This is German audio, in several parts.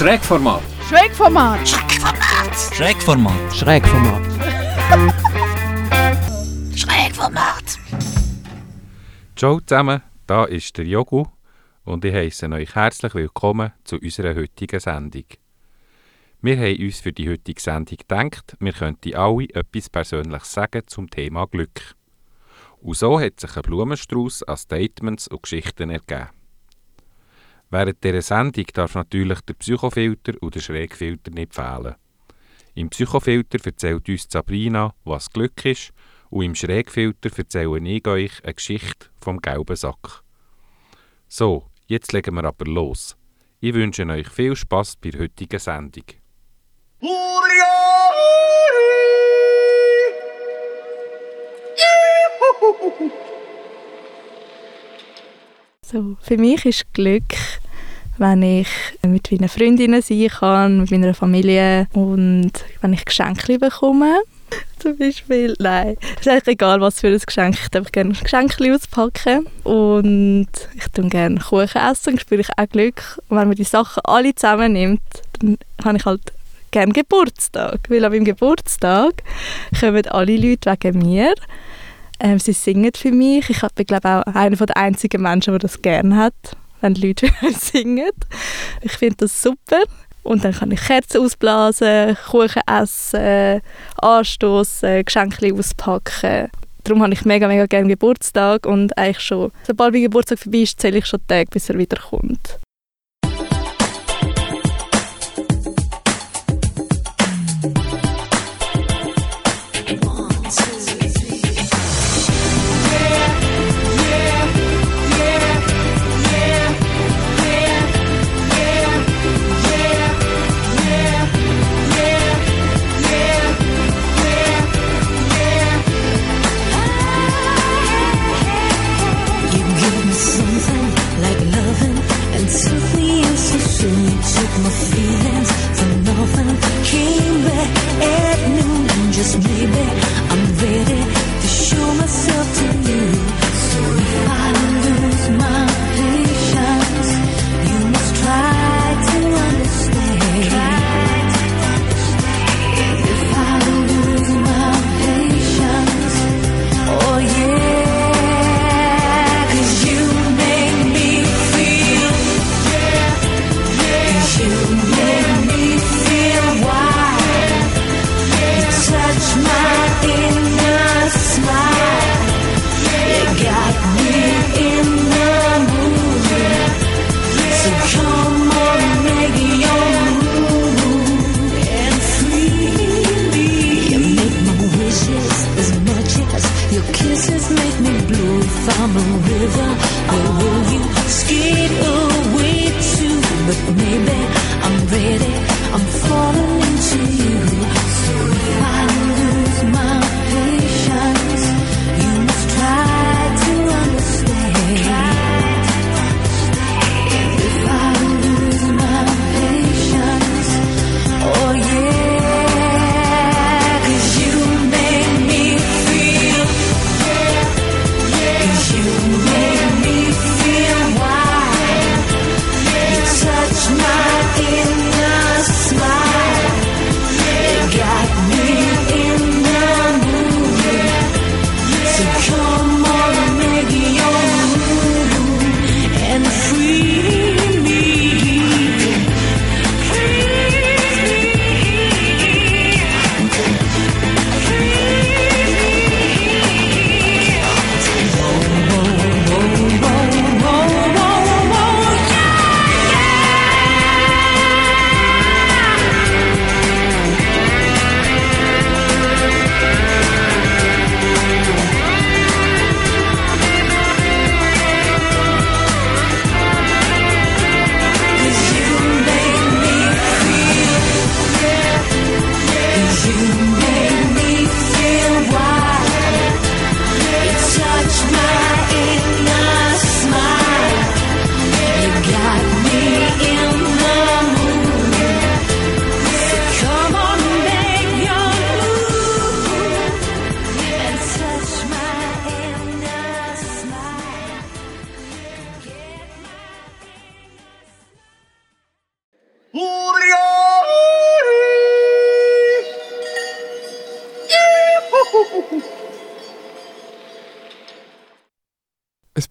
Schrägformat. Schrägformat. Schrägformat. Schrägformat. Schrägformat. Ciao zusammen, da ist der Jogu und ich heiße euch herzlich willkommen zu unserer heutigen Sendung. Wir haben uns für die heutige Sendung gedacht, wir könnten alle etwas Persönliches sagen zum Thema Glück. Und so hat sich ein Blumenstrauß an Statements und Geschichten ergeben. Während dieser Sendung darf natürlich der Psychofilter und der Schrägfilter nicht fehlen. Im Psychofilter erzählt uns Sabrina, was Glück ist, und im Schrägfilter erzähle ich euch eine Geschichte vom gelben Sack. So, jetzt legen wir aber los. Ich wünsche euch viel Spaß bei der heutigen Sendung. So, für mich ist Glück, wenn ich mit meinen Freundinnen sein kann, mit meiner Familie und wenn ich Geschenke bekomme. Zum Beispiel, nein, es ist eigentlich egal, was für ein Geschenk. Ich darf gerne Geschenke auspacken und ich tue gerne Kuchen essen, dann spüre ich auch Glück. Und wenn man die Sachen alle zusammennimmt, dann habe ich halt gerne Geburtstag, weil an meinem Geburtstag kommen alle Leute wegen mir. Ähm, sie singen für mich. Ich bin, glaube auch einer der einzigen Menschen, der das gerne hat, wenn Leute singen. Ich finde das super. Und dann kann ich Kerzen ausblasen, Kuchen essen, anstoßen, Geschenke auspacken. Darum habe ich mega, mega gerne Geburtstag und eigentlich schon, sobald mein Geburtstag vorbei ist, zähle ich schon Tage, bis er wieder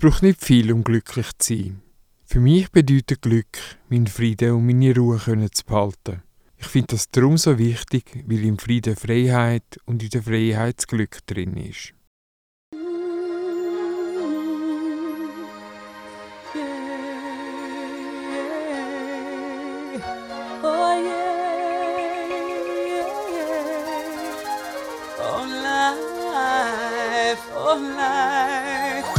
braucht nicht viel, um glücklich zu sein. Für mich bedeutet Glück, meinen Frieden und meine Ruhe können zu behalten. Ich finde das darum so wichtig, weil im Frieden Freiheit und in der Freiheit das Glück drin ist. Oh oh life, oh life.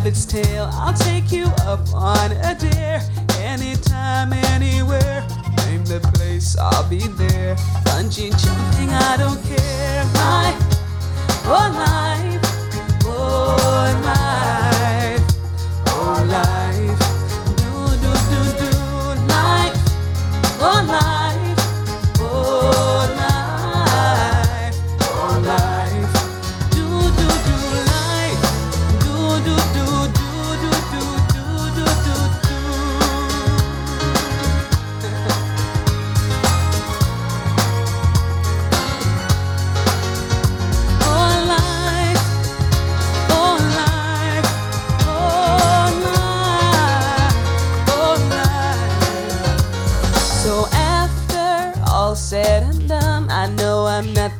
rabbit's tail. I'll take you up on a dare. Anytime, anywhere. Name the place, I'll be there. Bungee jumping, I don't care. My oh life, oh life,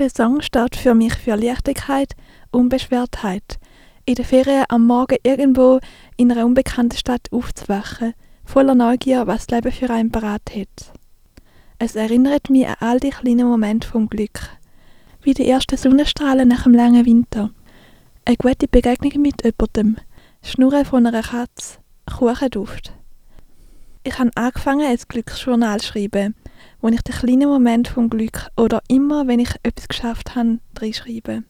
Der Song steht für mich für Leichtigkeit, Unbeschwertheit. In der Ferien am Morgen irgendwo in einer unbekannten Stadt aufzuwachen, voller Neugier, was das Leben für einen parat hat. Es erinnert mich an all die kleinen Momente vom Glück. Wie die ersten Sonnenstrahlen nach einem langen Winter. Eine gute Begegnung mit jemandem. Schnurren von einer Katze. Kuchenduft. Ich habe angefangen, ein Glücksjournal zu schreiben, wo ich die kleinen Momente vom Glück oder immer, wenn ich etwas geschafft habe, reinschreibe.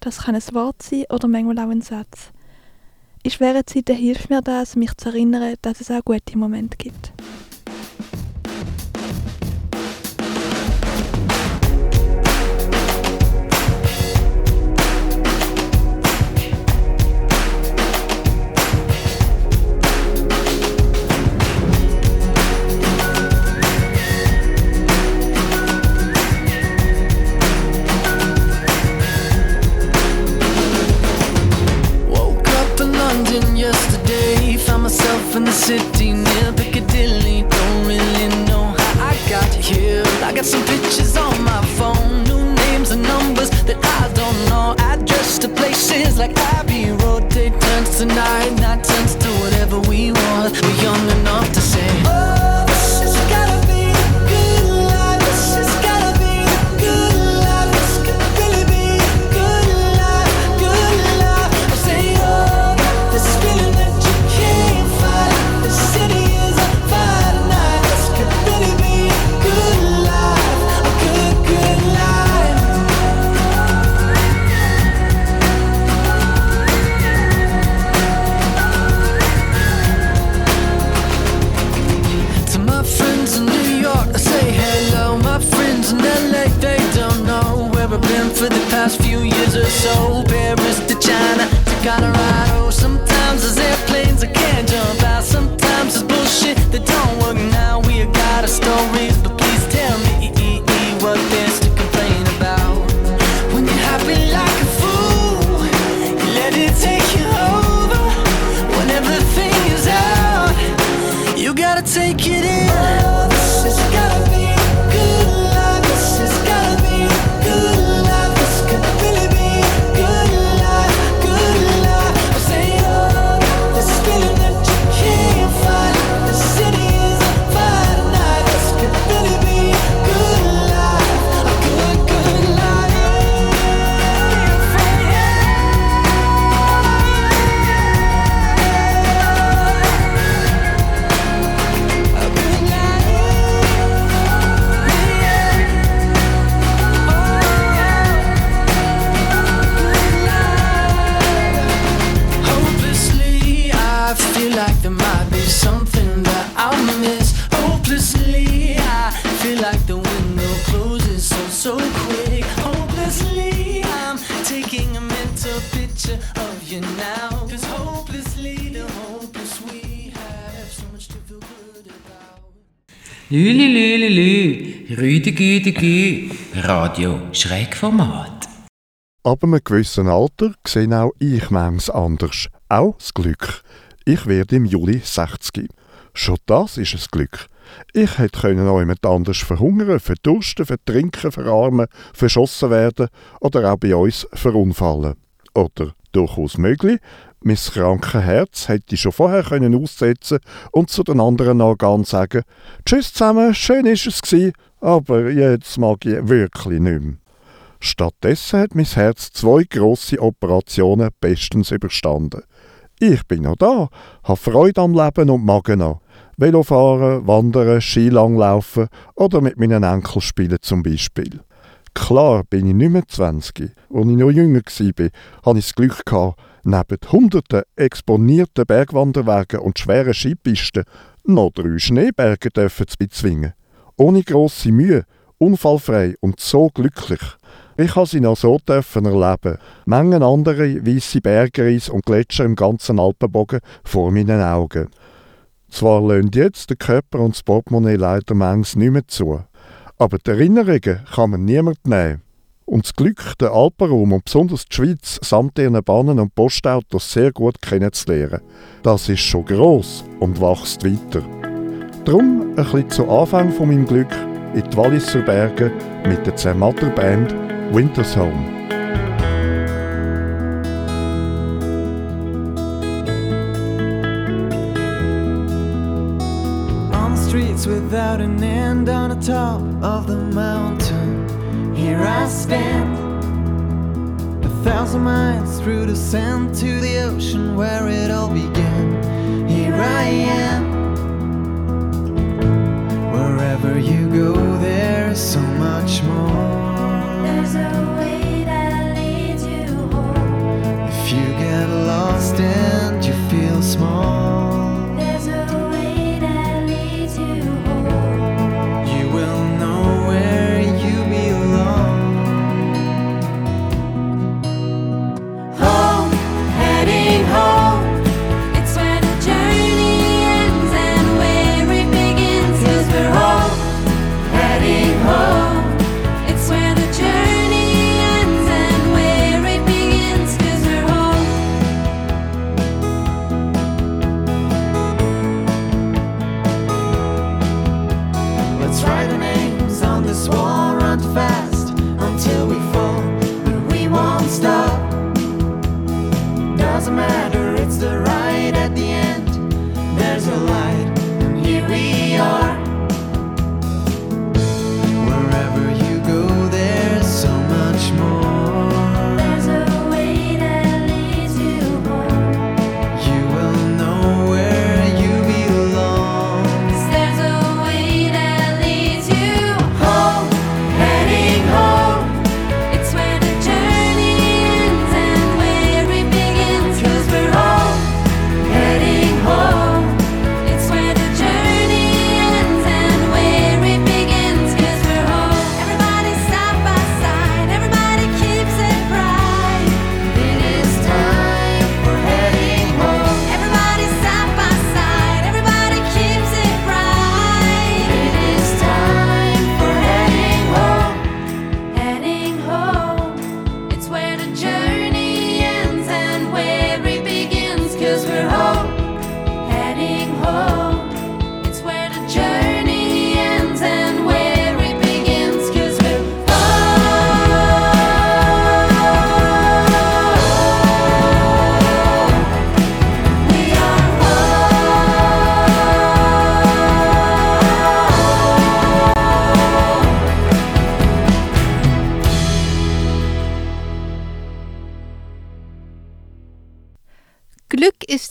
Das kann ein Wort sein oder manchmal auch ein Satz. In schweren Zeiten hilft mir das, mich zu erinnern, dass es auch gute Momente gibt. City near Piccadilly. Don't really know how I got here. I got some pictures on my phone, new names and numbers that I don't know. Address to places like Abbey Road. Day turns to night, night turns to whatever we want. We're young I feel like there might be something that I miss. Hopelessly, I feel like the window closes so, so quick. Hopelessly, I'm taking a mental picture of you now. Cause hopelessly, the hopeless we have so much to feel good about. Lululululu, Rüdegüdegü, Radio Schrägformat. Ab einem gewissen Alter sehe auch nou ich manches anders. Auch das Glück. Ich werde im Juli 60. Schon das ist ein Glück. Ich hätte können auch jemand anders verhungern, verdursten, vertrinken, verarmen, verschossen werden oder auch bei uns verunfallen. Oder durchaus möglich, mein krankes Herz hätte ich schon vorher können aussetzen und zu den anderen Organen sagen, Tschüss zusammen, schön ist es gsi, aber jetzt mag ich wirklich nicht mehr. Stattdessen hat mein Herz zwei grosse Operationen bestens überstanden. Ich bin noch da, habe Freude am Leben und mag noch. Velofahren, Wandern, Skilanglaufen oder mit meinen Enkeln spielen zum Beispiel. Klar bin ich nicht mehr 20. Als ich noch jünger war, hatte ich das Glück, gehabt, neben hunderten exponierten Bergwanderwegen und schweren Skipisten noch drei Schneeberge zu bezwingen. Ohne grosse Mühe, unfallfrei und so glücklich. Ich habe sie noch so dürfen erleben. Mengen andere weisse Bergreis und Gletscher im ganzen Alpenbogen vor meinen Augen. Zwar löhnt jetzt der Körper und das Portemonnaie leider manches nicht mehr zu, aber die Erinnerungen kann man niemand nehmen. Und das Glück, den Alpenraum und besonders die Schweiz samt ihren Bahnen und Postautos sehr gut kennenzulernen, das ist schon gross und wächst weiter. Drum ein bisschen zu Anfang von meinem Glück in die Walliser Berge mit der Zermatter Band Winter's Home. On the streets without an end, on the top of the mountain, here I stand. A thousand miles through the sand to the ocean where it all began. Here I am. Wherever you go, there is so much more. If you get lost and you feel small,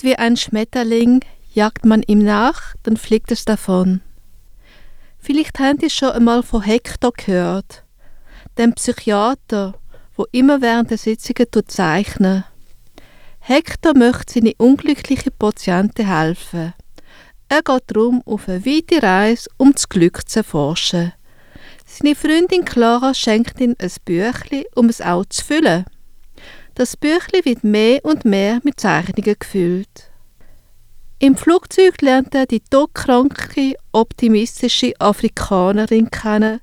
wie ein Schmetterling, jagt man ihm nach, dann fliegt es davon. Vielleicht habt ihr schon einmal von Hector gehört, dem Psychiater, wo immer während der Sitzungen tut zeichnen. Hector möchte seine unglücklichen Patienten helfen. Er geht darum auf eine weite Reise, um das Glück zu erforschen. Seine Freundin Clara schenkt ihm ein Büchli, um es auch zu füllen. Das Büchli wird mehr und mehr mit Zeichnungen gefüllt. Im Flugzeug lernt er die todkranke, optimistische Afrikanerin kennen,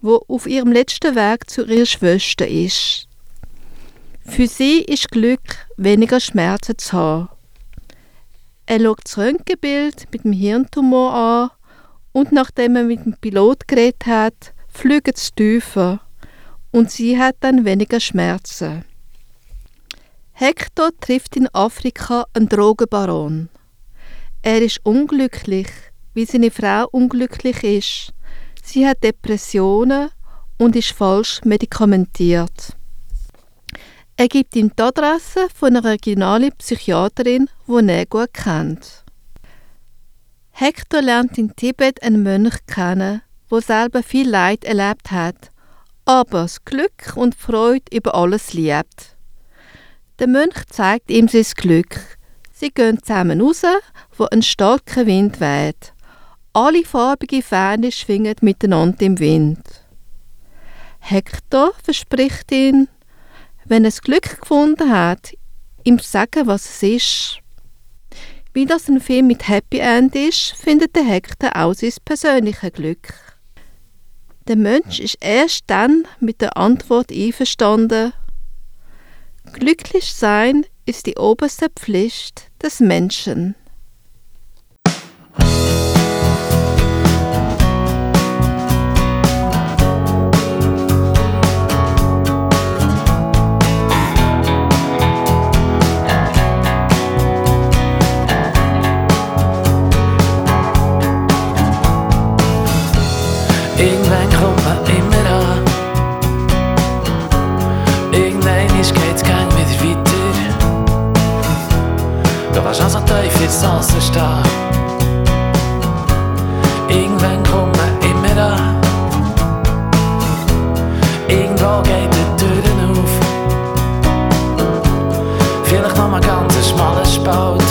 wo auf ihrem letzten Weg zu ihrer Schwester ist. Für sie ist Glück, weniger Schmerzen zu haben. Er schaut das Röntgenbild mit dem Hirntumor an und nachdem er mit dem Pilot geredet hat, fliegt es tiefer und sie hat dann weniger Schmerzen. Hector trifft in Afrika einen Drogenbaron. Er ist unglücklich, wie seine Frau unglücklich ist. Sie hat Depressionen und ist falsch medikamentiert. Er gibt ihm die Adresse von einer regionalen Psychiaterin, die er gut kennt. Hector lernt in Tibet einen Mönch kennen, wo selber viel Leid erlebt hat, aber das Glück und Freude über alles liebt. Der Mönch zeigt ihm sein Glück. Sie gehen zusammen raus, wo ein starker Wind weht. Alle farbigen Fähne schwingen miteinander im Wind. Hector verspricht ihn, wenn er Glück gefunden hat, ihm zu sagen, was es ist. Wie das ein Film mit Happy End ist, findet der Hector auch sein persönliches Glück. Der Mensch ist erst dann mit der Antwort einverstanden. Glücklich sein ist die oberste Pflicht des Menschen. Ins Wasser stehen. Irgendwann kommt man immer an. Irgendwo geht die Türen auf. Vielleicht noch mal ganz ein schmaler Spalt.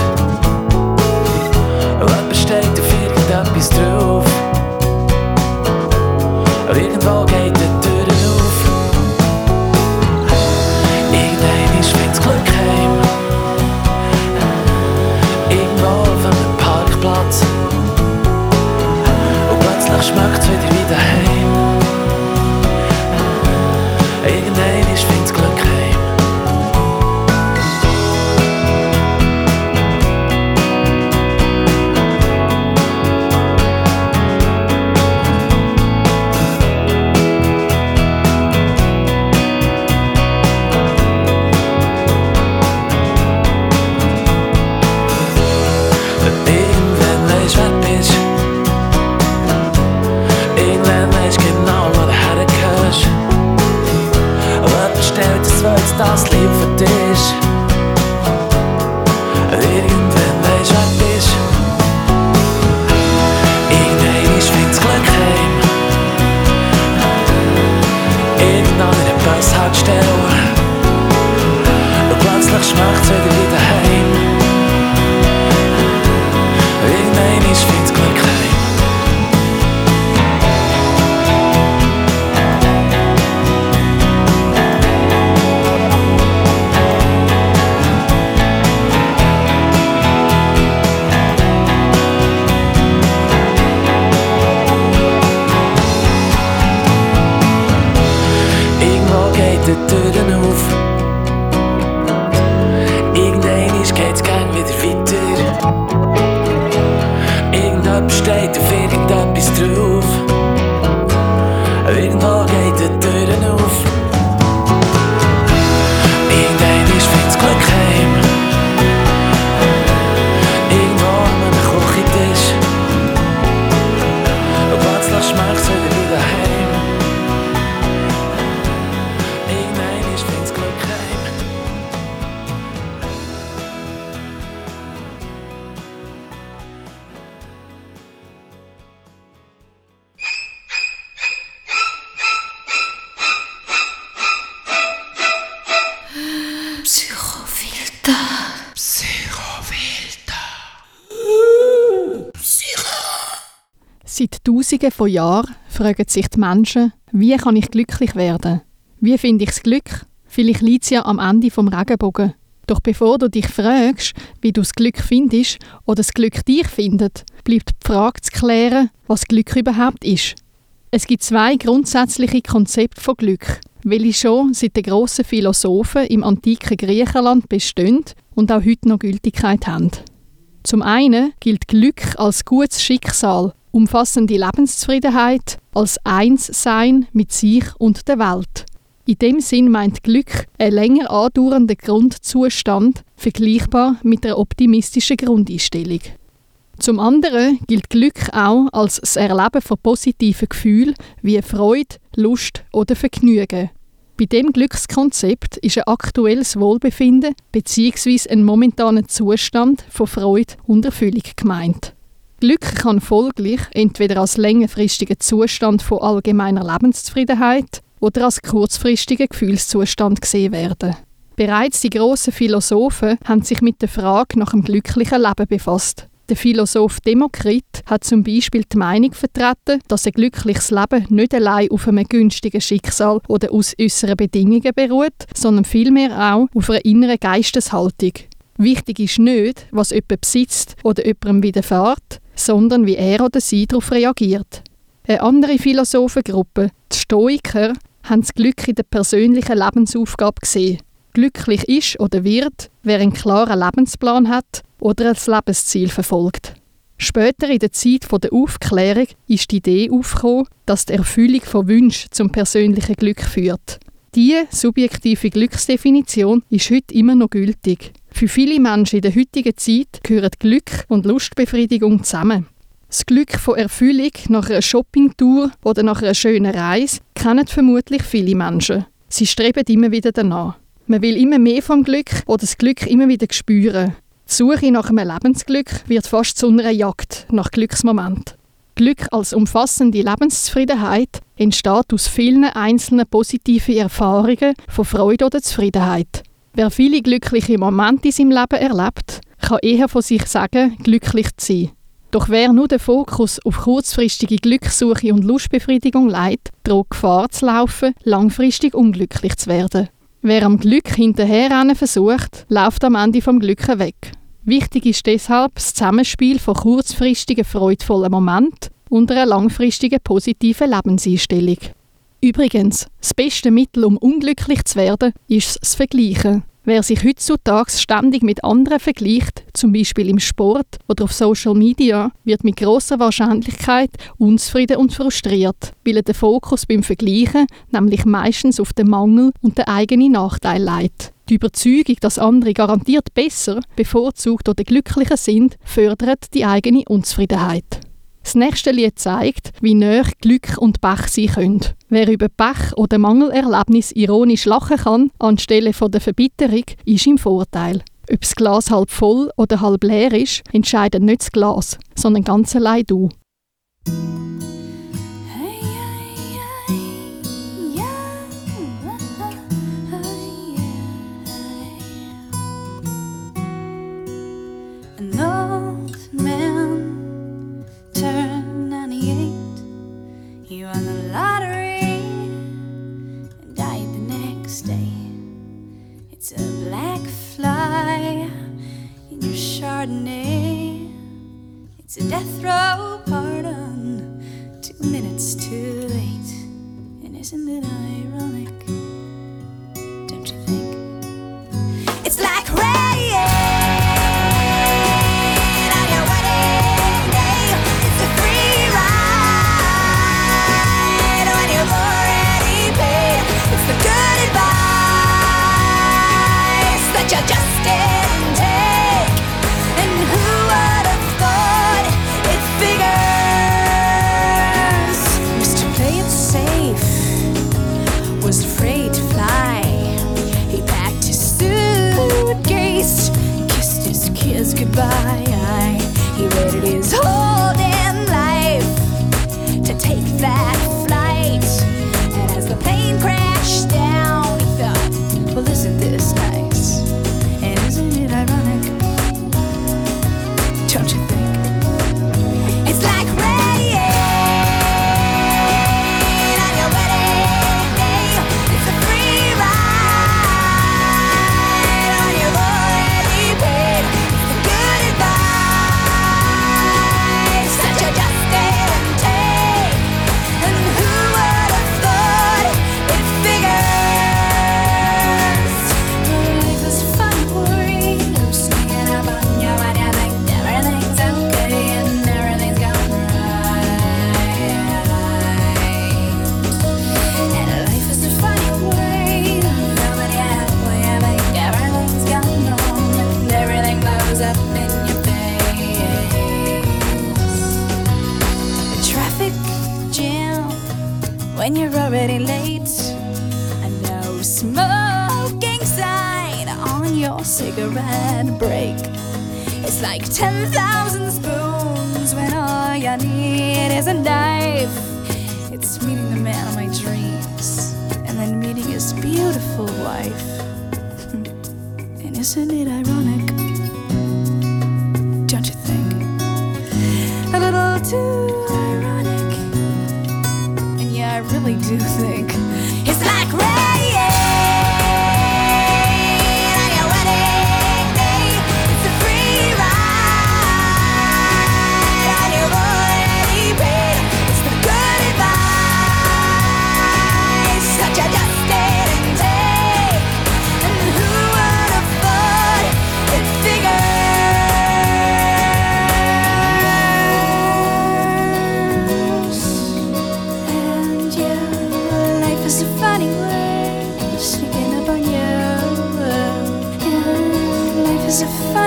Tausenden von Jahren fragen sich die Menschen, wie kann ich glücklich werden? Wie finde ich das Glück? Vielleicht liegt es ja am Ende vom Regenbogen. Doch bevor du dich fragst, wie du das Glück findest oder das Glück dich findet, bleibt die Frage zu klären, was Glück überhaupt ist. Es gibt zwei grundsätzliche Konzepte von Glück, welche schon seit den grossen Philosophen im antiken Griechenland bestehen und auch heute noch Gültigkeit haben. Zum einen gilt Glück als gutes Schicksal, umfassende Lebenszufriedenheit, als Einssein mit sich und der Welt. In dem Sinn meint Glück einen länger andauernden Grundzustand, vergleichbar mit einer optimistischen Grundeinstellung. Zum anderen gilt Glück auch als das Erleben von positiven Gefühlen wie Freude, Lust oder Vergnügen. Bei dem Glückskonzept ist ein aktuelles Wohlbefinden bzw. ein momentaner Zustand von Freude und Erfüllung gemeint. Glück kann folglich entweder als längerfristiger Zustand von allgemeiner Lebenszufriedenheit oder als kurzfristiger Gefühlszustand gesehen werden. Bereits die grossen Philosophen haben sich mit der Frage nach dem glücklichen Leben befasst. Der Philosoph Demokrit hat zum Beispiel die Meinung vertreten, dass ein glückliches Leben nicht allein auf einem günstigen Schicksal oder aus äußeren Bedingungen beruht, sondern vielmehr auch auf einer inneren Geisteshaltung. Wichtig ist nicht, was jemand besitzt oder jemandem widerfährt, sondern wie er oder sie darauf reagiert. Eine andere Philosophengruppe, die Stoiker, haben das Glück in der persönlichen Lebensaufgabe gesehen. Glücklich ist oder wird, wer einen klaren Lebensplan hat oder als Lebensziel verfolgt. Später in der Zeit der Aufklärung ist die Idee aufgekommen, dass die Erfüllung von Wünschen zum persönlichen Glück führt. Diese subjektive Glücksdefinition ist heute immer noch gültig. Für viele Menschen in der heutigen Zeit gehören Glück und Lustbefriedigung zusammen. Das Glück von Erfüllung nach einer Shoppingtour oder nach einer schönen Reise kennen vermutlich viele Menschen. Sie streben immer wieder danach. Man will immer mehr vom Glück oder das Glück immer wieder spüren. Die Suche nach einem Lebensglück wird fast zu einer Jagd nach Glücksmoment. Glück als umfassende Lebenszufriedenheit entsteht aus vielen einzelnen positiven Erfahrungen von Freude oder Zufriedenheit. Wer viele glückliche Momente in seinem Leben erlebt, kann eher von sich sagen, glücklich zu sein. Doch wer nur den Fokus auf kurzfristige Glückssuche und Lustbefriedigung legt, droht Gefahr zu laufen, langfristig unglücklich zu werden. Wer am Glück hinterherrennen versucht, läuft am Ende vom Glück weg. Wichtig ist deshalb das Zusammenspiel von kurzfristigen freudvollen Momenten und einer langfristigen positiven Lebenseinstellung. Übrigens, das beste Mittel, um unglücklich zu werden, ist das Vergleichen. Wer sich heutzutage ständig mit anderen vergleicht, zum Beispiel im Sport oder auf Social Media, wird mit großer Wahrscheinlichkeit unzufrieden und frustriert, weil er den Fokus beim Vergleichen nämlich meistens auf den Mangel und den eigenen Nachteil legt. Die Überzeugung, dass andere garantiert besser, bevorzugt oder glücklicher sind, fördert die eigene Unzufriedenheit. Das nächste Lied zeigt, wie näher Glück und Pech sein können. Wer über Pech oder Mangelerlebnis ironisch lachen kann, anstelle von der Verbitterung, ist im Vorteil. Ob das Glas halb voll oder halb leer ist, entscheidet nicht das Glas, sondern ganz allein du. Fly in your Chardonnay. It's a death row pardon, two minutes too late. And isn't it ironic?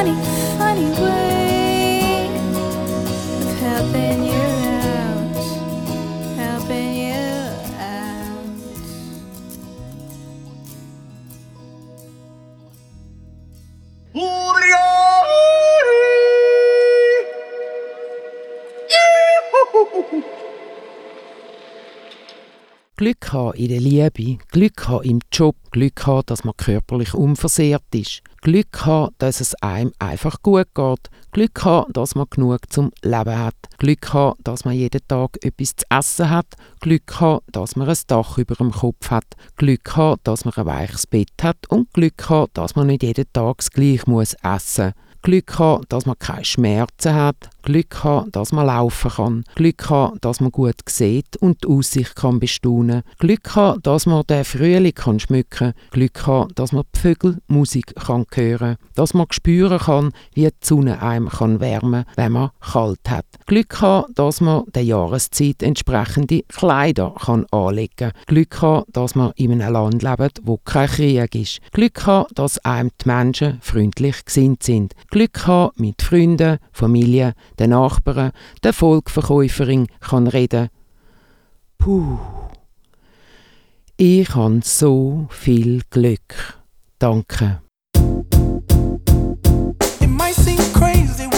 Funny, funny in der Liebe, Glück haben im Job, Glück haben, dass man körperlich unversehrt ist, Glück haben, dass es einem einfach gut geht, Glück haben, dass man genug zum Leben hat, Glück haben, dass man jeden Tag etwas zu essen hat, Glück haben, dass man ein Dach über dem Kopf hat, Glück haben, dass man ein weiches Bett hat. Und Glück haben, dass man nicht jeden Tag das Gleiche muss essen. Glück haben, dass man keine Schmerzen hat, Glück haben, dass man laufen kann, Glück haben, dass man gut sieht und die Aussicht kann bestaunen, Glück haben, dass man den Frühling kann schmücken, Glück haben, dass man die Vögel Musik kann hören, dass man spüren kann, wie die Sonne einem kann wärmen, wenn man kalt hat, Glück haben, dass man der Jahreszeit entsprechende Kleider kann anlegen, Glück haben, dass man in einem Land lebt, wo kein Krieg ist, Glück haben, dass einem die Menschen freundlich gesinnt sind, Glück haben mit Freunden, Familie, den Nachbarn, der Volkverkäuferin kann reden. Puh. Ich habe so viel Glück. Danke. It might seem crazy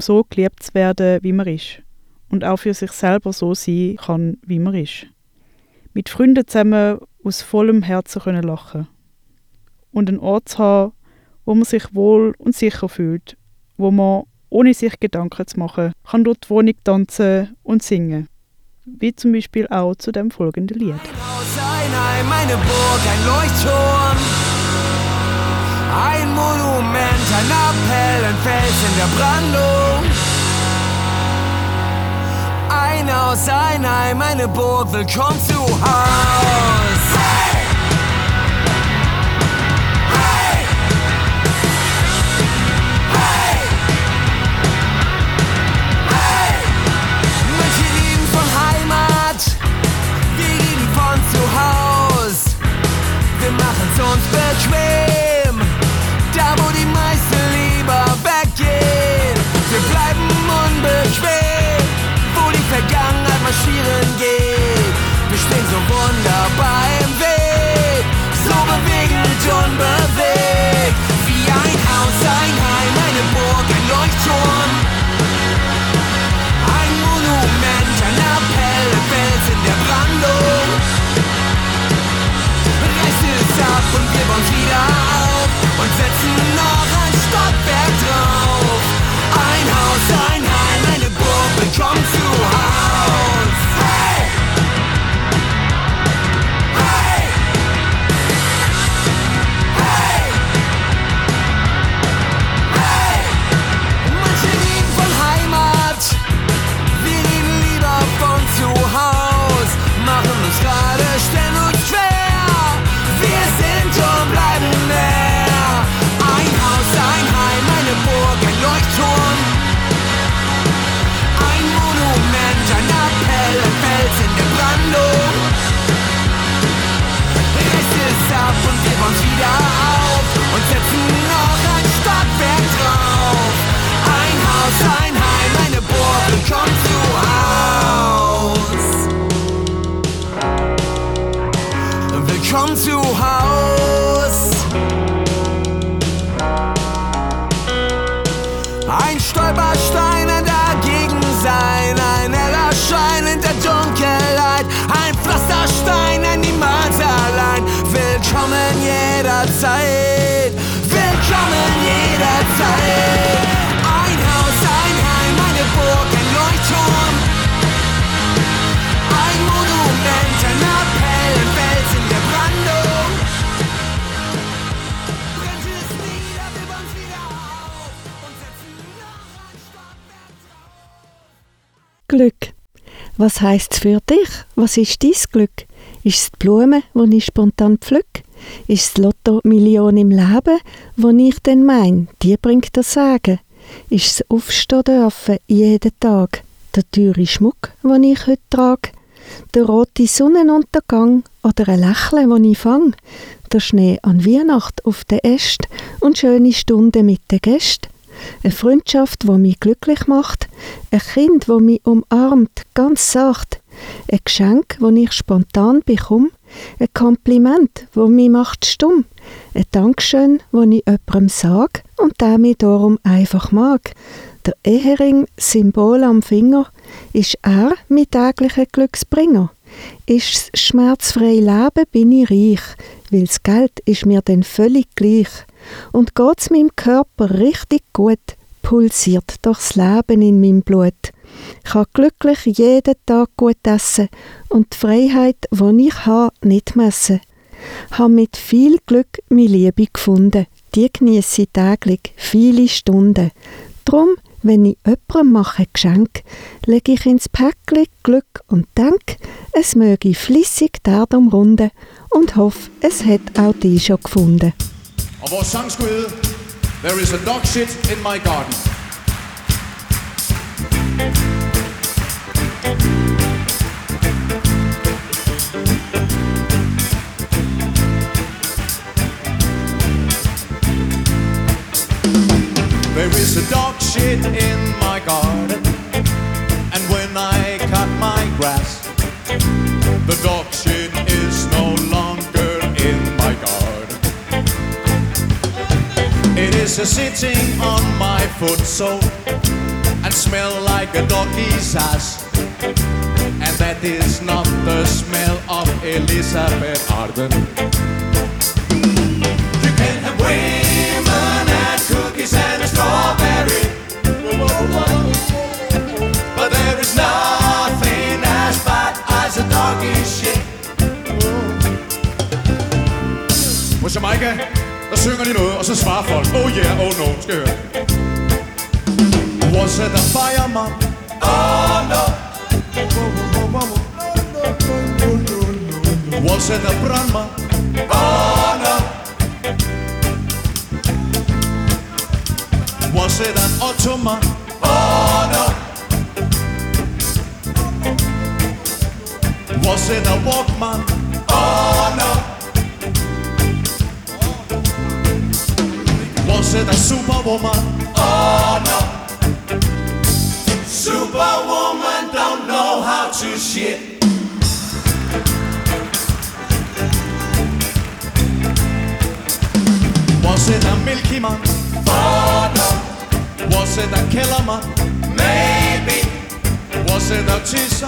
jemandem so geliebt zu werden, wie man ist. Und auch für sich selber so sein kann, wie man ist. Mit Freunden zusammen aus vollem Herzen können lachen. Und einen Ort zu haben, wo man sich wohl und sicher fühlt, wo man, ohne sich Gedanken zu machen, kann durch die Wohnung tanzen und singen. Wie zum Beispiel auch zu dem folgenden Lied. Ein Heim, eine Burg, ein Leuchtturm. Ein Monument, ein Appell, ein Fels in der Brandung. Ein Haus, ein Heim, eine Burg, willkommen zu Haus. Hey! Hey! Hey! Manche lieben von Heimat, wir lieben von zu Haus. Wir machen's uns bequem, wo die meisten lieber weggehen. Wir bleiben unbequem, wo die Vergangenheit marschieren geht. Wir stehen so wunderbar im Weg, so bewegend unbewegt. Wie ein Haus, ein Heim, eine Burg, ein Leuchtturm. Ein Monument, ein Appell, ein Fels in der Brandung. Reißt es ab und wir bauen wieder Burg, Was heisst für dich? Was ist dein Glück? Ist es die Blume, die ich spontan pflück? Ist es die Lotto-Million im Leben, wo ich dann mein, die bringt das Sagen? Ist es Aufstehen dürfen, jeden Tag? Der teure Schmuck, den ich heute trage? Der rote Sonnenuntergang oder ein Lächeln, das ich fang? Der Schnee an Weihnacht auf den Äst und schöne Stunden mit den Gästen? Eine Freundschaft, die mich glücklich macht. Ein Kind, das mich umarmt, ganz sacht. Ein Geschenk, das ich spontan bekomme. Ein Kompliment, das mich macht stumm. Ein Dankeschön, das ich jemandem sage und der mich darum einfach mag. Der Ehering, Symbol am Finger, ist er mein täglicher Glücksbringer. Ist das schmerzfreie Leben, bin ich reich, weil das Geld ist mir dann völlig gleich. Und geht's meinem Körper richtig gut, pulsiert durchs Leben in meinem Blut. Ich kann glücklich jeden Tag gut essen und die Freiheit, die ich habe, nicht messen. Habe mit viel Glück meine Liebe gefunden. Die genieße ich täglich, viele Stunden. Drum, wenn ich jemandem mache Geschenk, lege ich ins Päckchen Glück und denk, es möge flissig die Erde umrunden und hoffe, es hat auch die schon gefunden. Og vores sang skulle hedde There is a dog shit in my garden. There is a dog shit in my garden. Is a sitting on my foot so and smell like a doggy's ass. And that is not the smell of Elizabeth Arden. You can have women and cookies and a strawberry. But there is nothing as bad as a doggy's shit. Hos Jamaica, der synger de noget, og så svarer folk, oh yeah, oh no, skal høre. Was it a fireman? Oh no. Was it a brandman? Oh no. Was it an Ottoman? Oh no. Was it a Walkman? Oh no. Was it a Superwoman? Oh no. Superwoman don't know how to shit. Was it a Milky Man? Oh no. Was it a Killer Man? Maybe. Was it a Tisa?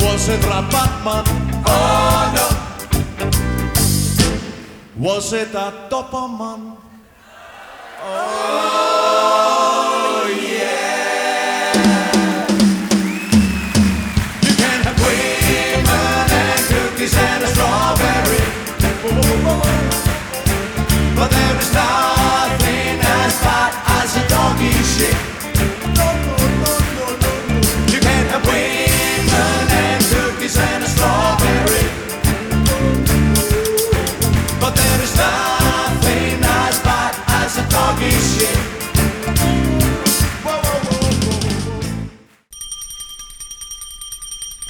Was it a Batman? Oh no. Was it a Doberman? Oh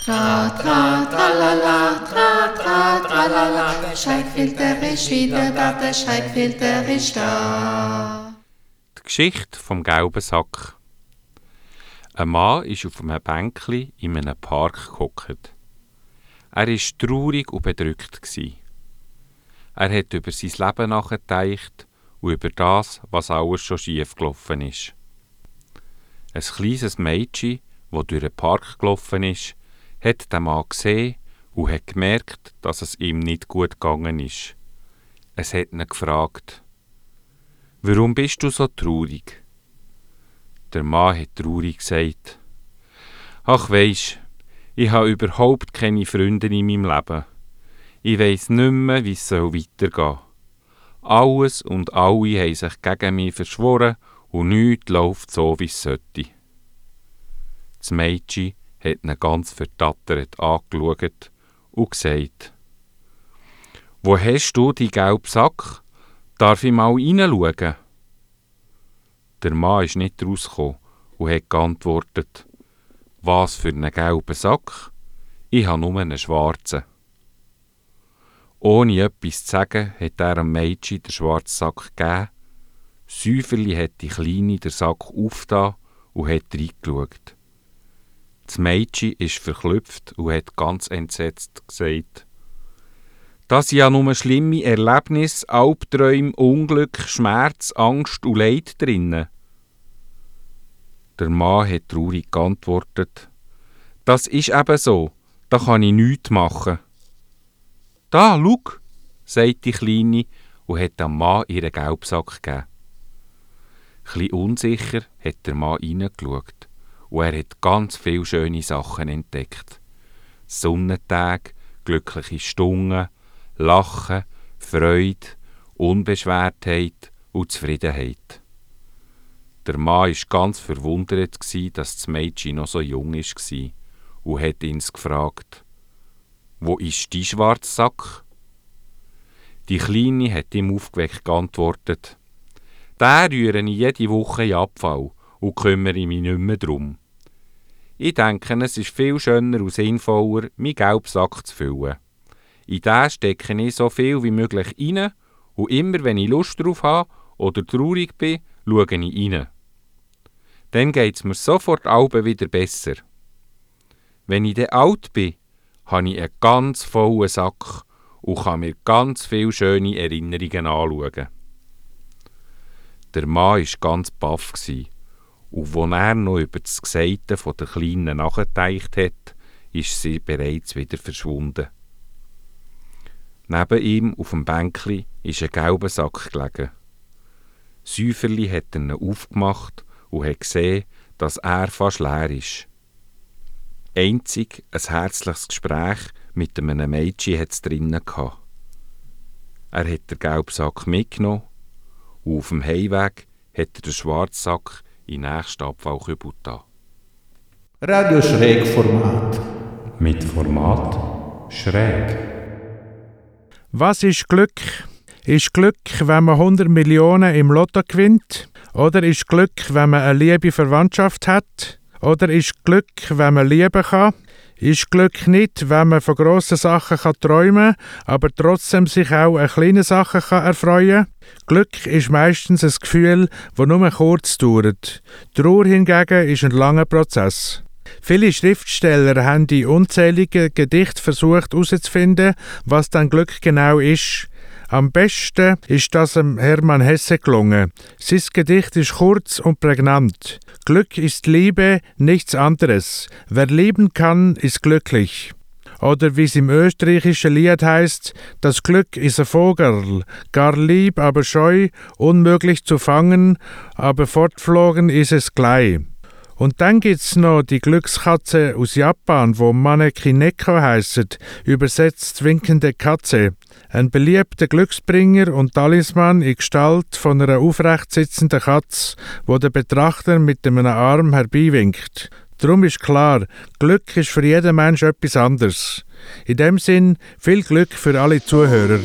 Tra, tra, tralala, tra, tra, tralala. Der Scheikfilter ist wieder da, der Scheikfilter ist da. Die Geschichte vom gelben Sack. Ein Mann ist auf einem Bänkli in einem Park gehockt. Er war traurig und bedrückt. Er hat über sein Leben nachgedacht und über das, was alles schon schief gelaufen ist. Ein kleines Mädchen, das durch den Park gelaufen ist, hat den Mann gesehen und hat gemerkt, dass es ihm nicht gut gegangen ist. Es hat ihn gefragt, Warum bist du so traurig? Der Mann hat traurig gesagt, Ach weisst, ich habe überhaupt keine Freunde in meinem Leben. Ich weiss nicht mehr, wie es soll weitergehen Alles und alle haben sich gegen mich verschworen und nichts läuft so, wie es sollte. Das Mädchen hat ihn ganz verdattert angeschaut und gesagt, Wo hast du die gelben Sack? Darf ich mal reinschauen? Der Mann ist nicht rausgekommen und hat geantwortet, Was für einen gelben Sack? Ich habe nur einen schwarzen. Ohne etwas zu sagen, hat er dem Mädchen den schwarzen Sack gegeben. Säuferli hat die Kleine den Sack aufgetan und hat reingeschaut. Das Mädchen ist verklüpft und hat ganz entsetzt gesagt, das sind ja nur schlimme Erlebnisse, Albträume, Unglück, Schmerz, Angst und Leid drinnen. Der Mann hat traurig geantwortet, das ist eben so, da kann ich nichts machen. Da, schau, sagt die Kleine und hat dem Mann ihren Gelbsack gegeben. Chli unsicher hat der Mann reingeschaut und er hat ganz viele schöne Sachen entdeckt. Sonnentage, glückliche Stunden, Lachen, Freude, Unbeschwertheit und Zufriedenheit. Der Mann war ganz verwundert, dass das Mädchen noch so jung war und hat ihn gefragt, «Wo ist dein Schwarzsack?» Die Kleine hat ihm aufgeweckt geantwortet, «Den rühre ich jede Woche in Abfall und kümmere mich nicht mehr drum. Ich denke, es ist viel schöner und sinnvoller, meinen Gelbsack zu füllen. In den stecke ich so viel wie möglich rein und immer wenn ich Lust drauf habe oder traurig bin, schaue ich rein. Dann geht es mir sofort Alben wieder besser. Wenn ich dann alt bin, habe ich einen ganz vollen Sack und kann mir ganz viele schöne Erinnerungen anschauen. Der Mann war ganz baff. Und als er noch über das Gesagte der Kleinen nachgedacht hat, ist sie bereits wieder verschwunden. Neben ihm auf dem Bänkli ist ein gelber Sack gelegen. Säuferli hat ihn aufgemacht und hat gesehen, dass er fast leer ist. Einzig ein herzliches Gespräch mit einem Mädchen hat es drinnen gehabt. Er hat den gelben Sack mitgenommen und auf dem Heimweg hat er den schwarzen Sack in den nächsten Abfallkübel da. Radio Schräg Format. Mit Format schräg. Was ist Glück? Ist Glück, wenn man 100 Millionen im Lotto gewinnt? Oder ist Glück, wenn man eine liebe Verwandtschaft hat? Oder ist Glück, wenn man lieben kann? Ist Glück nicht, wenn man von grossen Sachen kann träumen aber trotzdem sich auch an kleinen Sachen kann erfreuen Glück ist meistens ein Gefühl, das nur kurz dauert. Trauer hingegen ist ein langer Prozess. Viele Schriftsteller haben in unzähligen Gedichten versucht herauszufinden, was dann Glück genau ist. Am besten ist das Hermann Hesse gelungen. Sein Gedicht ist kurz und prägnant. Glück ist Liebe, nichts anderes. Wer lieben kann, ist glücklich. Oder wie es im österreichischen Lied heißt, das Glück ist ein Vogel, gar lieb, aber scheu, unmöglich zu fangen, aber fortflogen ist es gleich. Und dann gibt's noch die Glückskatze aus Japan, wo Maneki Neko heisst, übersetzt winkende Katze. Ein beliebter Glücksbringer und Talisman in Gestalt von einer aufrecht sitzenden Katze, wo der Betrachter mit einem Arm herbeiwinkt. Darum ist klar, Glück ist für jeden Mensch etwas anderes. In dem Sinn viel Glück für alle Zuhörer.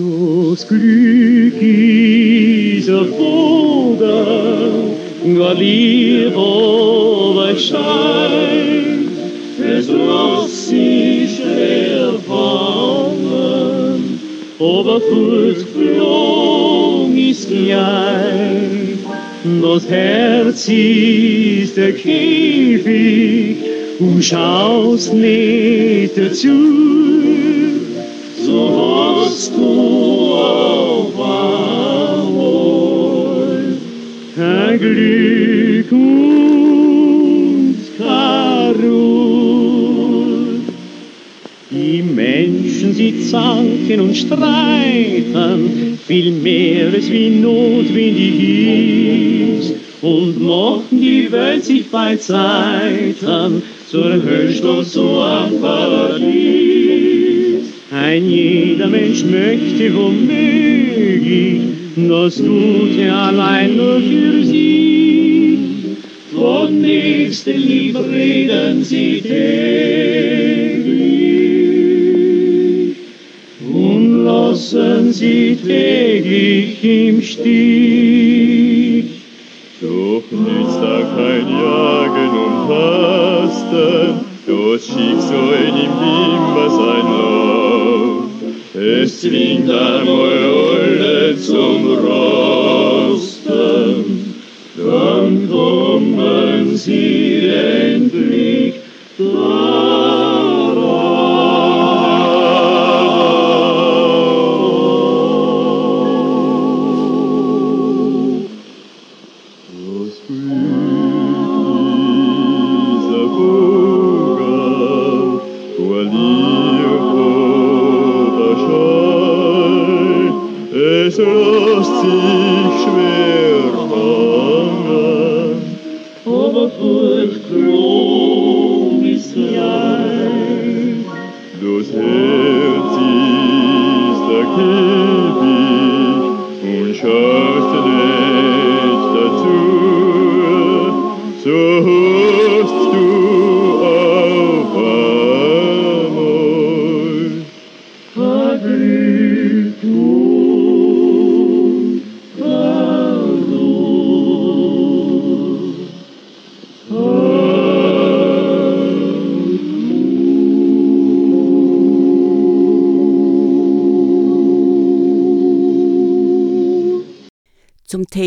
Das Glück ist ein Vogel, gar lieb aber Stein. Es lässt sich fangen, aber fortgeflogen ist klein. Das Herz ist der Käfig und schaust nicht dazu und. Die Menschen, sie zanken und streiten, viel mehr als wie notwendig ist, und machen die Welt sich bei Zeiten zur Höchst und zu einem Paradies. Ein jeder Mensch möchte womöglich, das tut er allein nur für sich. Von Nächstenliebe reden sie täglich und lassen sie täglich im Stich. Doch nützt da kein Jagen und Hasten, das Schicksal nimmt immer sein Lauf. Es zwingt einmal alle zum Rosten, dann kommen sie endlich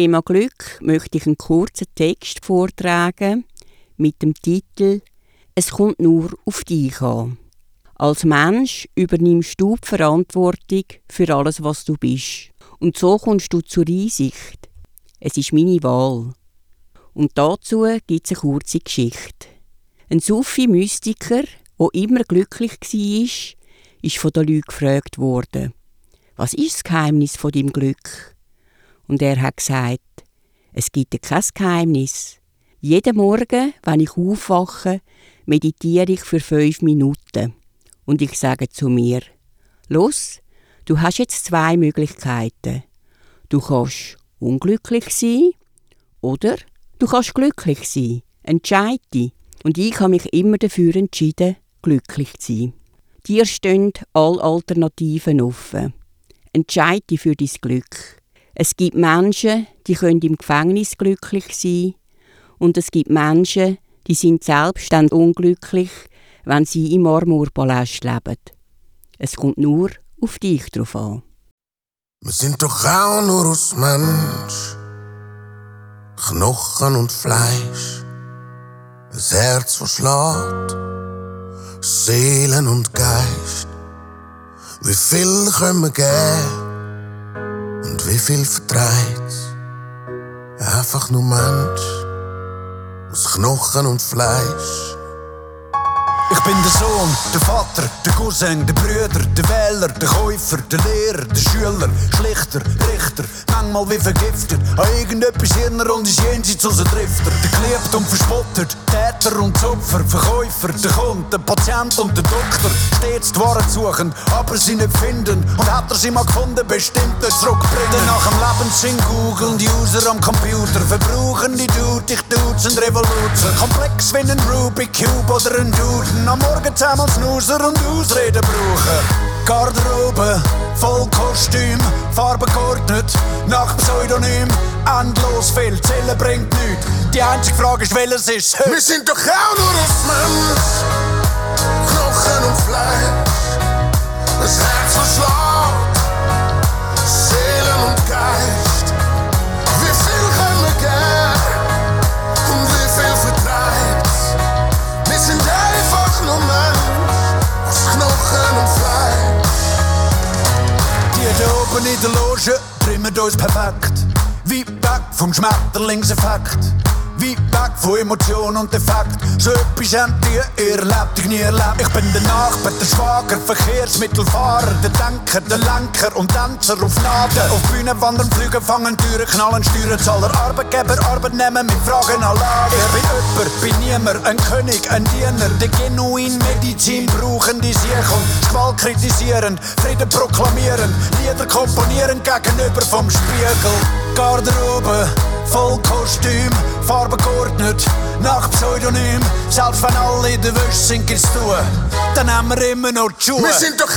Thema Glück möchte ich einen kurzen Text vortragen mit dem Titel Es kommt nur auf dich an. Als Mensch übernimmst du die Verantwortung für alles, was du bist. Und so kommst du zur Einsicht. Es ist meine Wahl. Und dazu gibt es eine kurze Geschichte. Ein Sufi-Mystiker, der immer glücklich war, ist von den Leuten gefragt worden, was ist das Geheimnis von deinem Glück? Und er hat gesagt, es gibt kein Geheimnis. Jeden Morgen, wenn ich aufwache, meditiere ich für fünf Minuten. Und ich sage zu mir, los, du hast jetzt zwei Möglichkeiten. Du kannst unglücklich sein oder du kannst glücklich sein. Entscheide dich. Und ich habe mich immer dafür entschieden, glücklich zu sein. Dir stehen alle Alternativen offen. Entscheide dich für dein Glück. Es gibt Menschen, die können im Gefängnis glücklich sein und es gibt Menschen, die sind selbst dann unglücklich, wenn sie im Marmorpalast leben. Es kommt nur auf dich drauf an. Wir sind doch auch nur aus Mensch, Knochen und Fleisch, das Herz, das schlägt, Seelen und Geist. Wie viel können wir geben und wie viel vertreibt Einfach nur Mensch, aus Knochen und Fleisch. Ich bin der Sohn, der Vater, der Cousin, der Brüder, der Wähler, der Käufer, der Lehrer, der Schüler, Schlichter, Richter, manchmal wie vergiftet. An irgendetwas hirner und ist jenseits unser Drifter. Der geliebt und verspottet, Täter und Opfer, Verkäufer, der Kunde, der Patient und der Doktor. Stets die Wahrheit suchen, aber sie nicht finden. Und hat er sie mal gefunden, bestimmt nicht zurückbringen. Nach dem Lebenssinn googeln die User am Computer, verbrauchen die Dude, ich Dudes und Revolution. Komplex wie ein Rubik Cube oder ein Duden. Am Morgen zusammen Snoozer und Ausreden brauchen. Garderobe, voll Kostüm, Farben geordnet, nach Pseudonym. Endlos viel, Zählen bringt nichts. Die einzige Frage ist, welches ist Wir sind doch auch nur aus Mensch, Knochen und Fleisch, das Herz verschlägt, Oben in der Loge trimmen uns perfekt. Weit weg vom Schmetterlingseffekt. Weit weg von Emotion und Effekt. So etwas habt ihr erlebt, ich nie erlebt. Ich bin der Nachbar, der Schwager, Verkehrsmittelfahrer, der Denker, der Lenker und Tänzer auf Naden. Auf Bühnen wandern, fliegen, fangen Türen, knallen, Steuerzahler, Arbeitgeber, Arbeitnehmer mit Fragen an Lager. Ich bin jemand, bin niemand, ein König, ein Diener, der genuin Medizin brauchen, die sich und Gewalt kritisieren, Frieden proklamieren, Lieder komponieren gegenüber vom Spiegel. Garderobe, voll Kostüm, Farben geordnet, nach Pseudonym. Selbst wenn alle in der Wäsche sind, gibt's tun, dann haben wir immer noch die. Wir sind doch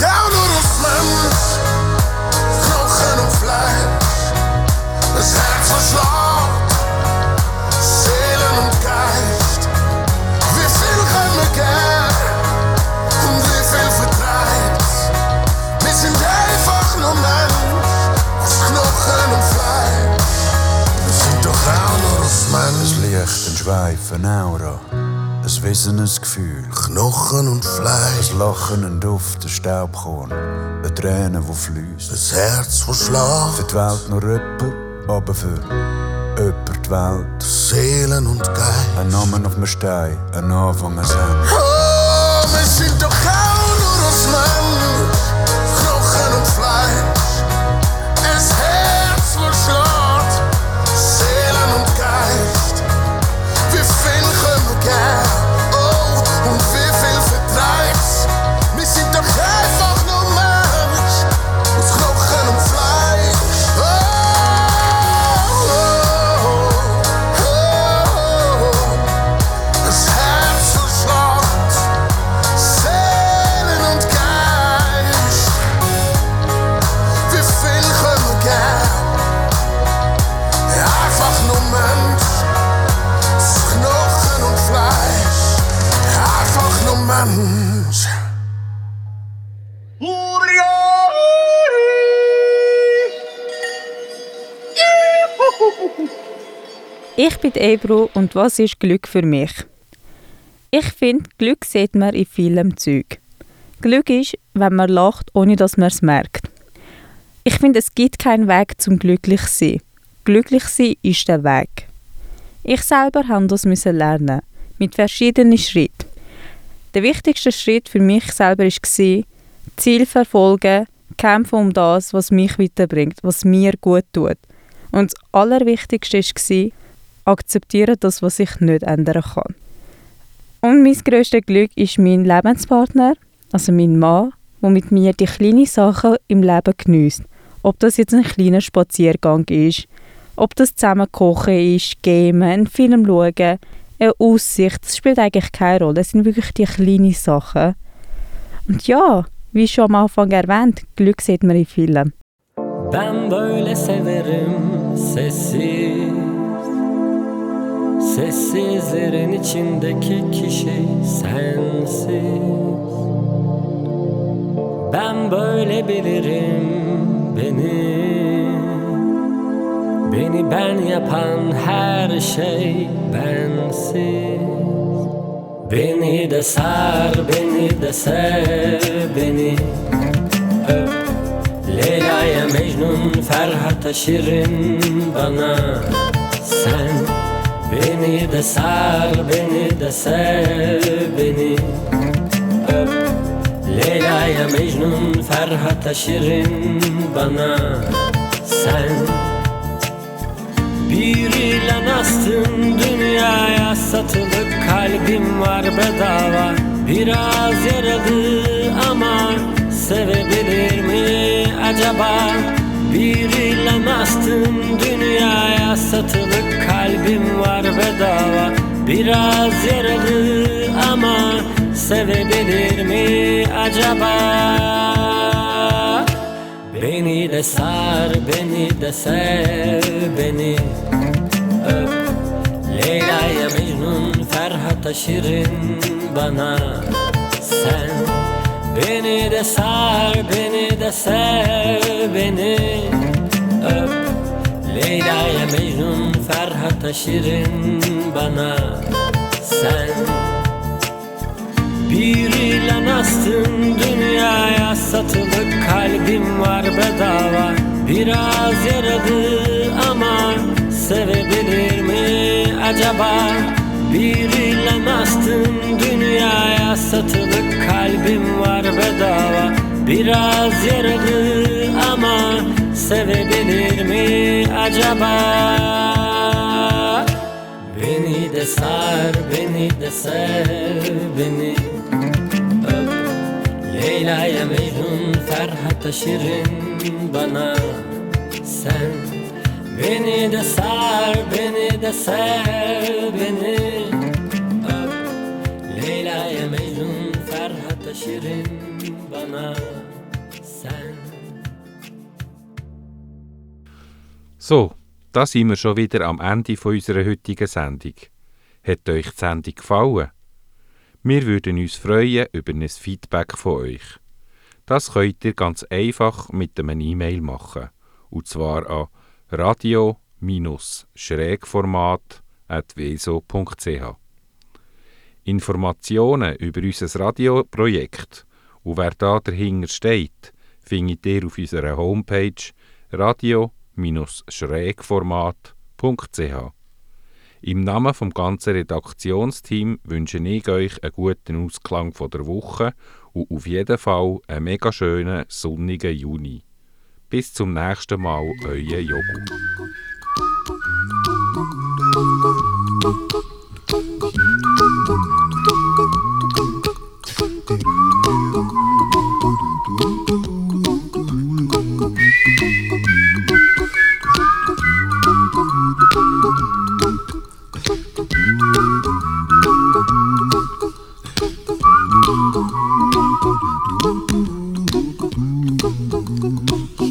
Knochen und Fleisch, das Herz verschlägt, Seelen und Geist. Wie viel können wir Ein Schweif, eine Aura, ein Wissen, ein Gefühl. Knochen und Fleisch. Ein Lachen, ein Duft, ein Staubkorn, eine Träne, die fließt. Das Herz, das schlägt. Für die Welt nur jemand, aber für jemand die Welt. Seelen und Geist. Ein Name auf dem Stein, ein Anfang, ein Ende. Oh, wir sind doch auch nur aus Mensch, Ich bin Ebro und was ist Glück für mich? Ich finde, Glück sieht man in vielem Zeug. Glück ist, wenn man lacht, ohne dass man es merkt. Ich finde, es gibt keinen Weg zum glücklich sein. Glücklich sein ist der Weg. Ich selber habe das müssen lernen, mit verschiedenen Schritten. Der wichtigste Schritt für mich selber war, Ziel verfolgen, kämpfen um das, was mich weiterbringt, was mir gut tut. Und das Allerwichtigste war, akzeptieren das, was ich nicht ändern kann. Und mein grösstes Glück ist mein Lebenspartner, also mein Mann, der mit mir die kleinen Sachen im Leben geniesst. Ob das jetzt ein kleiner Spaziergang ist, ob das zusammen kochen ist, gamen, einen Film schauen, eine Aussicht, das spielt eigentlich keine Rolle. Es sind wirklich die kleinen Sachen. Und ja, wie schon am Anfang erwähnt, Glück sieht man in Filmen. Ben böyle severim sessiz Sessizlerin içindeki kişi sensiz. Ben böyle bilirim beni. Beni ben yapan her şey bensiz. Beni de sar, beni de sev, beni. Öp Leyla'ya Mecnun, Ferhat'a Şirin bana. Sen beni de sar, beni de sev, beni. Öp. Leyla'ya Mecnun, Ferhat'a Şirin bana. Sen bir ilan astın dünyaya satılık kalbim var bedava. Biraz yaralı ama sevebilir mi acaba Bir ilan astın dünyaya satılık kalbim var bedava. Biraz yaralı ama sevebilir mi acaba? Beni de sar, beni de sev, beni öp. Leyla'ya Mecnun, Ferhat'a Şirin bana Sen beni de sar, beni de sev, beni öp. Leyla'ya Mecnun, Ferhat'a Şirin bana Sen. Bir ilan astın dünyaya satılık kalbim var bedava. Biraz yaralı ama sevebilir mi acaba? Bir ilan astın dünyaya satılık acaba? Beni de sar, beni de sev, beni öp. Leyla'ya Mecnun, Ferhat'a Şirin bana Sen. Beni de sar, beni de sev, beni öp. Leyla'ya Mecnun, Ferhat'a Şirin bana Sen So, da sind wir schon wieder am Ende unserer heutigen Sendung. Hat euch die Sendung gefallen? Wir würden uns freuen über ein Feedback von euch. Das könnt ihr ganz einfach mit einem E-Mail machen. Und zwar an radio-schrägformat.veso.ch. Informationen über unser Radioprojekt und wer da dahinter steht, findet ihr auf unserer Homepage radio-schrägformat.ch. Im Namen vom ganzen Redaktionsteam wünsche ich euch einen guten Ausklang von der Woche und auf jeden Fall einen mega schönen sonnigen Juni. Bis zum nächsten Mal, euer Jogo.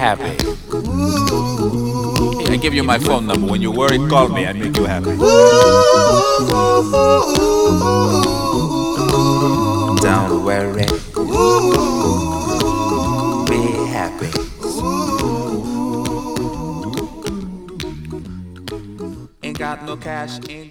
Happy. I give you my phone number. When you worry, call me. I make you happy. Don't worry. Be happy. Ain't got no cash in